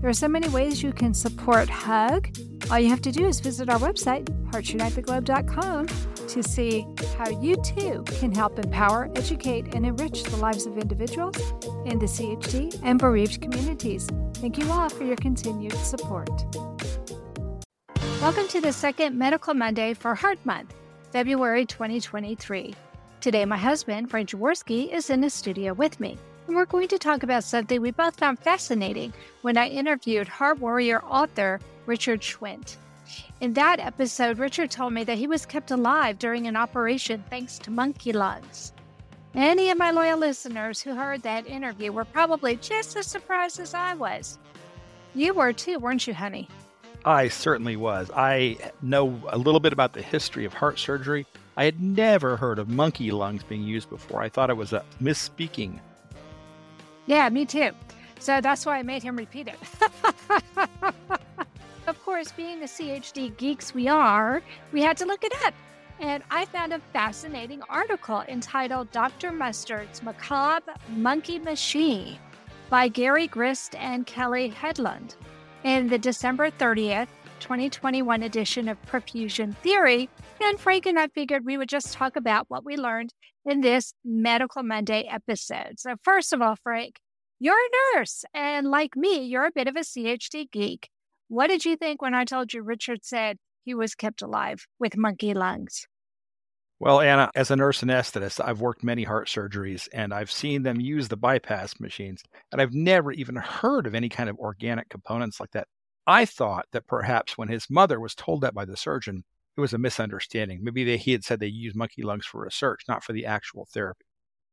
There are so many ways you can support HUG. All you have to do is visit our website, heartsunitetheglobe.com, to see how you too can help empower, educate, and enrich the lives of individuals in the CHD and bereaved communities. Thank you all for your continued support. Welcome to the second Medical Monday for Heart Month, February 2023. Today, my husband, Frank Jaworski, is in the studio with me and we're going to talk about something we both found fascinating when I interviewed Heart Warrior author Richard Schwindt. In that episode, Richard told me that he was kept alive during an operation thanks to monkey lungs. Any of my loyal listeners who heard that interview were probably just as surprised as I was. You were too, weren't you, honey? I certainly was. I know a little bit about the history of heart surgery. I had never heard of monkey lungs being used before. I thought it was a misspeaking yeah, me too. So that's why I made him repeat it. of course, being the CHD geeks we are, we had to look it up. And I found a fascinating article entitled Dr. Mustard's Macabre Monkey Machine by Gary Grist and Kelly Hedlund in the December 30th, 2021 edition of Perfusion Theory. And Frank and I figured we would just talk about what we learned in this Medical Monday episode. So, first of all, Frank, you're a nurse, and like me, you're a bit of a CHD geek. What did you think when I told you Richard said he was kept alive with monkey lungs? Well, Anna, as a nurse anesthetist, I've worked many heart surgeries and I've seen them use the bypass machines, and I've never even heard of any kind of organic components like that. I thought that perhaps when his mother was told that by the surgeon, it was a misunderstanding. Maybe they, he had said they use monkey lungs for research, not for the actual therapy.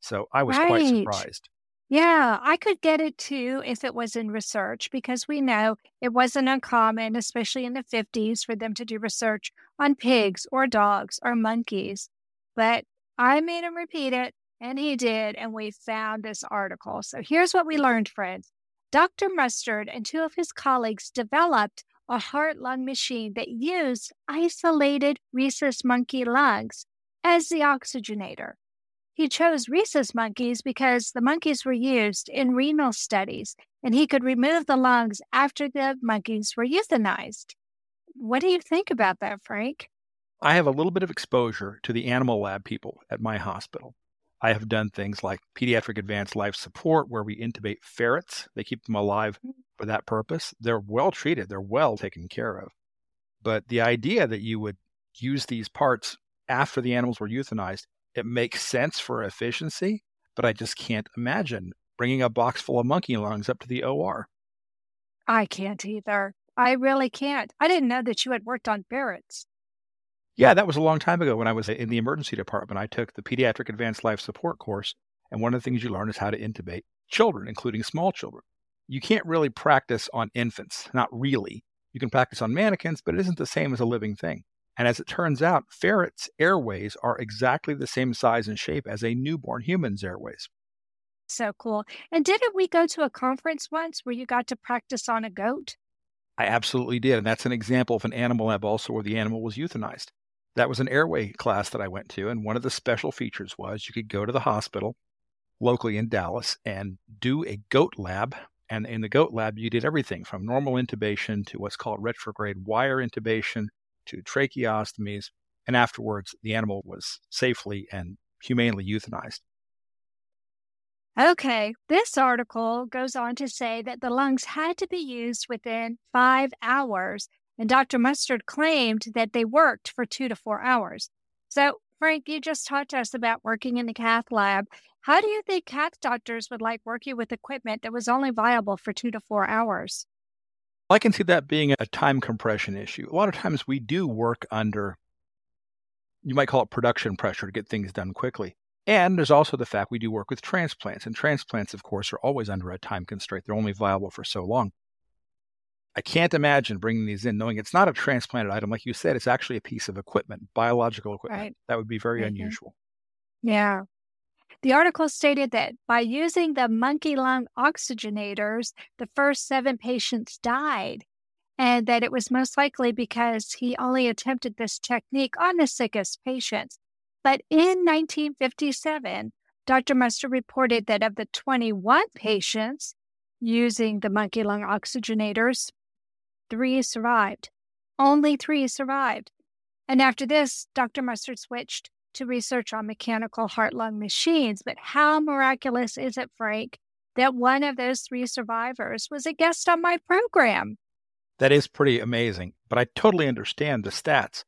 So I was right. quite surprised. Yeah, I could get it too if it was in research because we know it wasn't uncommon, especially in the 50s, for them to do research on pigs or dogs or monkeys. But I made him repeat it, and he did, and we found this article. So here's what we learned, friends. Dr. Mustard and two of his colleagues developed a heart lung machine that used isolated rhesus monkey lungs as the oxygenator. He chose rhesus monkeys because the monkeys were used in renal studies and he could remove the lungs after the monkeys were euthanized. What do you think about that, Frank? I have a little bit of exposure to the animal lab people at my hospital. I have done things like pediatric advanced life support, where we intubate ferrets. They keep them alive for that purpose. They're well treated, they're well taken care of. But the idea that you would use these parts after the animals were euthanized, it makes sense for efficiency, but I just can't imagine bringing a box full of monkey lungs up to the OR. I can't either. I really can't. I didn't know that you had worked on ferrets. Yeah, that was a long time ago when I was uh, in the emergency department. I took the pediatric advanced life support course, and one of the things you learn is how to intubate children, including small children you can't really practice on infants, not really. You can practice on mannequins, but it isn't the same as a living thing. And as it turns out, ferrets' airways are exactly the same size and shape as a newborn human's airways. So cool. And didn't we go to a conference once where you got to practice on a goat? I absolutely did. And that's an example of an animal lab also where the animal was euthanized. That was an airway class that I went to. And one of the special features was you could go to the hospital locally in Dallas and do a goat lab and in the goat lab, you did everything from normal intubation to what's called retrograde wire intubation to tracheostomies. And afterwards, the animal was safely and humanely euthanized. Okay, this article goes on to say that the lungs had to be used within five hours, and Dr. Mustard claimed that they worked for two to four hours. So, Frank, you just talked to us about working in the cath lab. How do you think cath doctors would like working with equipment that was only viable for two to four hours? I can see that being a time compression issue. A lot of times we do work under, you might call it production pressure to get things done quickly. And there's also the fact we do work with transplants, and transplants, of course, are always under a time constraint. They're only viable for so long. I can't imagine bringing these in knowing it's not a transplanted item. Like you said, it's actually a piece of equipment, biological equipment. Right. That would be very mm-hmm. unusual. Yeah. The article stated that by using the monkey lung oxygenators, the first seven patients died, and that it was most likely because he only attempted this technique on the sickest patients. But in 1957, Dr. Mustard reported that of the 21 patients using the monkey lung oxygenators, three survived. Only three survived. And after this, Dr. Mustard switched to research on mechanical heart lung machines. But how miraculous is it, Frank, that one of those three survivors was a guest on my program? That is pretty amazing. But I totally understand the stats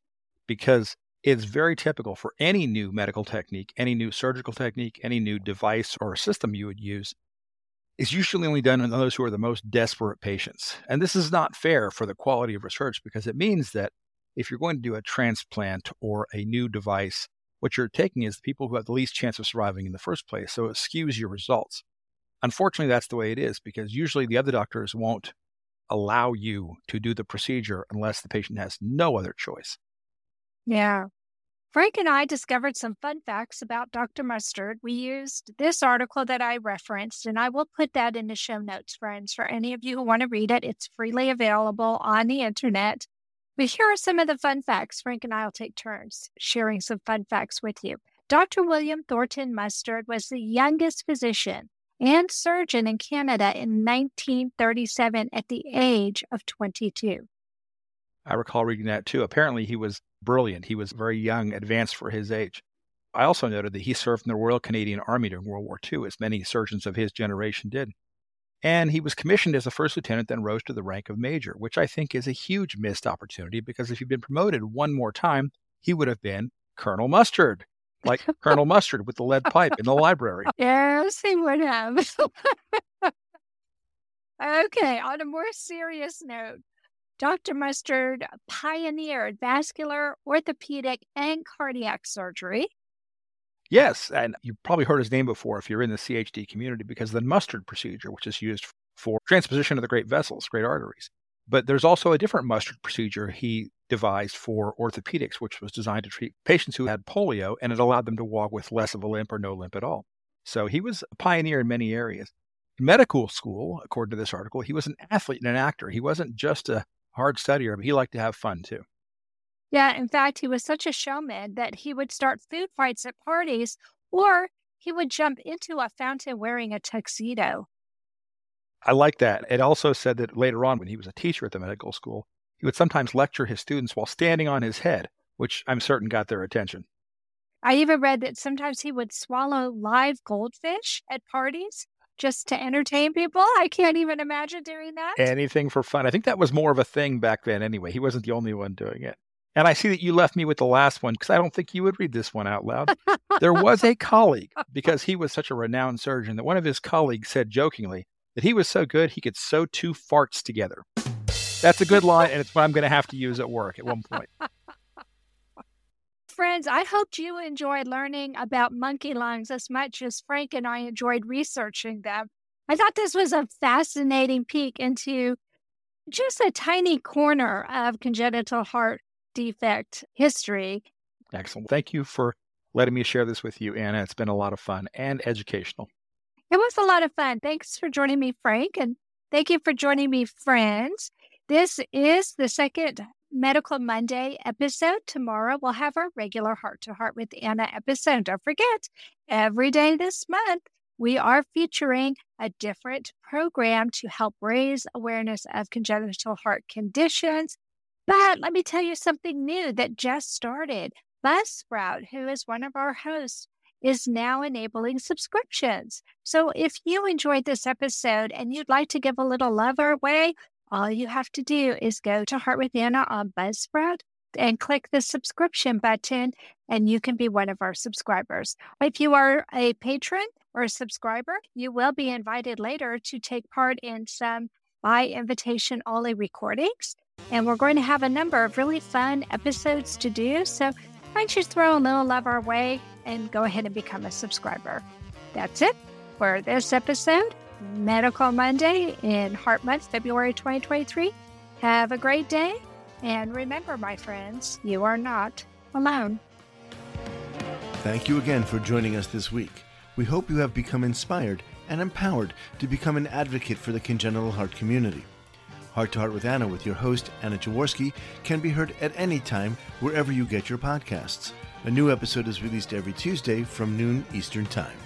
because it's very typical for any new medical technique, any new surgical technique, any new device or system you would use is usually only done in those who are the most desperate patients. And this is not fair for the quality of research because it means that if you're going to do a transplant or a new device, what you're taking is the people who have the least chance of surviving in the first place. So it skews your results. Unfortunately, that's the way it is because usually the other doctors won't allow you to do the procedure unless the patient has no other choice. Yeah. Frank and I discovered some fun facts about Dr. Mustard. We used this article that I referenced, and I will put that in the show notes, friends, for any of you who want to read it. It's freely available on the internet. But here are some of the fun facts. Frank and I will take turns sharing some fun facts with you. Dr. William Thornton Mustard was the youngest physician and surgeon in Canada in 1937 at the age of 22. I recall reading that too. Apparently, he was brilliant. He was very young, advanced for his age. I also noted that he served in the Royal Canadian Army during World War II, as many surgeons of his generation did. And he was commissioned as a first lieutenant, then rose to the rank of major, which I think is a huge missed opportunity because if he'd been promoted one more time, he would have been Colonel Mustard, like Colonel Mustard with the lead pipe in the library. Yes, he would have. okay, on a more serious note, Dr. Mustard pioneered vascular, orthopedic, and cardiac surgery. Yes, and you've probably heard his name before if you're in the CHD community because the mustard procedure, which is used for transposition of the great vessels, great arteries. But there's also a different mustard procedure he devised for orthopedics, which was designed to treat patients who had polio and it allowed them to walk with less of a limp or no limp at all. So he was a pioneer in many areas. In medical school, according to this article, he was an athlete and an actor. He wasn't just a hard studier, but he liked to have fun too. Yeah, in fact, he was such a showman that he would start food fights at parties or he would jump into a fountain wearing a tuxedo. I like that. It also said that later on, when he was a teacher at the medical school, he would sometimes lecture his students while standing on his head, which I'm certain got their attention. I even read that sometimes he would swallow live goldfish at parties just to entertain people. I can't even imagine doing that. Anything for fun. I think that was more of a thing back then anyway. He wasn't the only one doing it. And I see that you left me with the last one because I don't think you would read this one out loud. there was a colleague, because he was such a renowned surgeon, that one of his colleagues said jokingly that he was so good he could sew two farts together. That's a good line, and it's what I'm going to have to use at work at one point. Friends, I hoped you enjoyed learning about monkey lungs as much as Frank and I enjoyed researching them. I thought this was a fascinating peek into just a tiny corner of congenital heart defect history. Excellent. Thank you for letting me share this with you, Anna. It's been a lot of fun and educational. It was a lot of fun. Thanks for joining me, Frank. And thank you for joining me, friends. This is the second Medical Monday episode. Tomorrow we'll have our regular Heart to Heart with Anna episode. Don't forget, every day this month, we are featuring a different program to help raise awareness of congenital heart conditions but let me tell you something new that just started. Buzzsprout, who is one of our hosts, is now enabling subscriptions. So if you enjoyed this episode and you'd like to give a little love our way, all you have to do is go to Heart with Anna on Buzzsprout and click the subscription button, and you can be one of our subscribers. If you are a patron or a subscriber, you will be invited later to take part in some by invitation only recordings and we're going to have a number of really fun episodes to do. So why don't you throw a little love our way and go ahead and become a subscriber? That's it for this episode, Medical Monday in Heart Month, February 2023. Have a great day. And remember, my friends, you are not alone. Thank you again for joining us this week. We hope you have become inspired and empowered to become an advocate for the congenital heart community. Heart to Heart with Anna with your host, Anna Jaworski, can be heard at any time wherever you get your podcasts. A new episode is released every Tuesday from noon Eastern Time.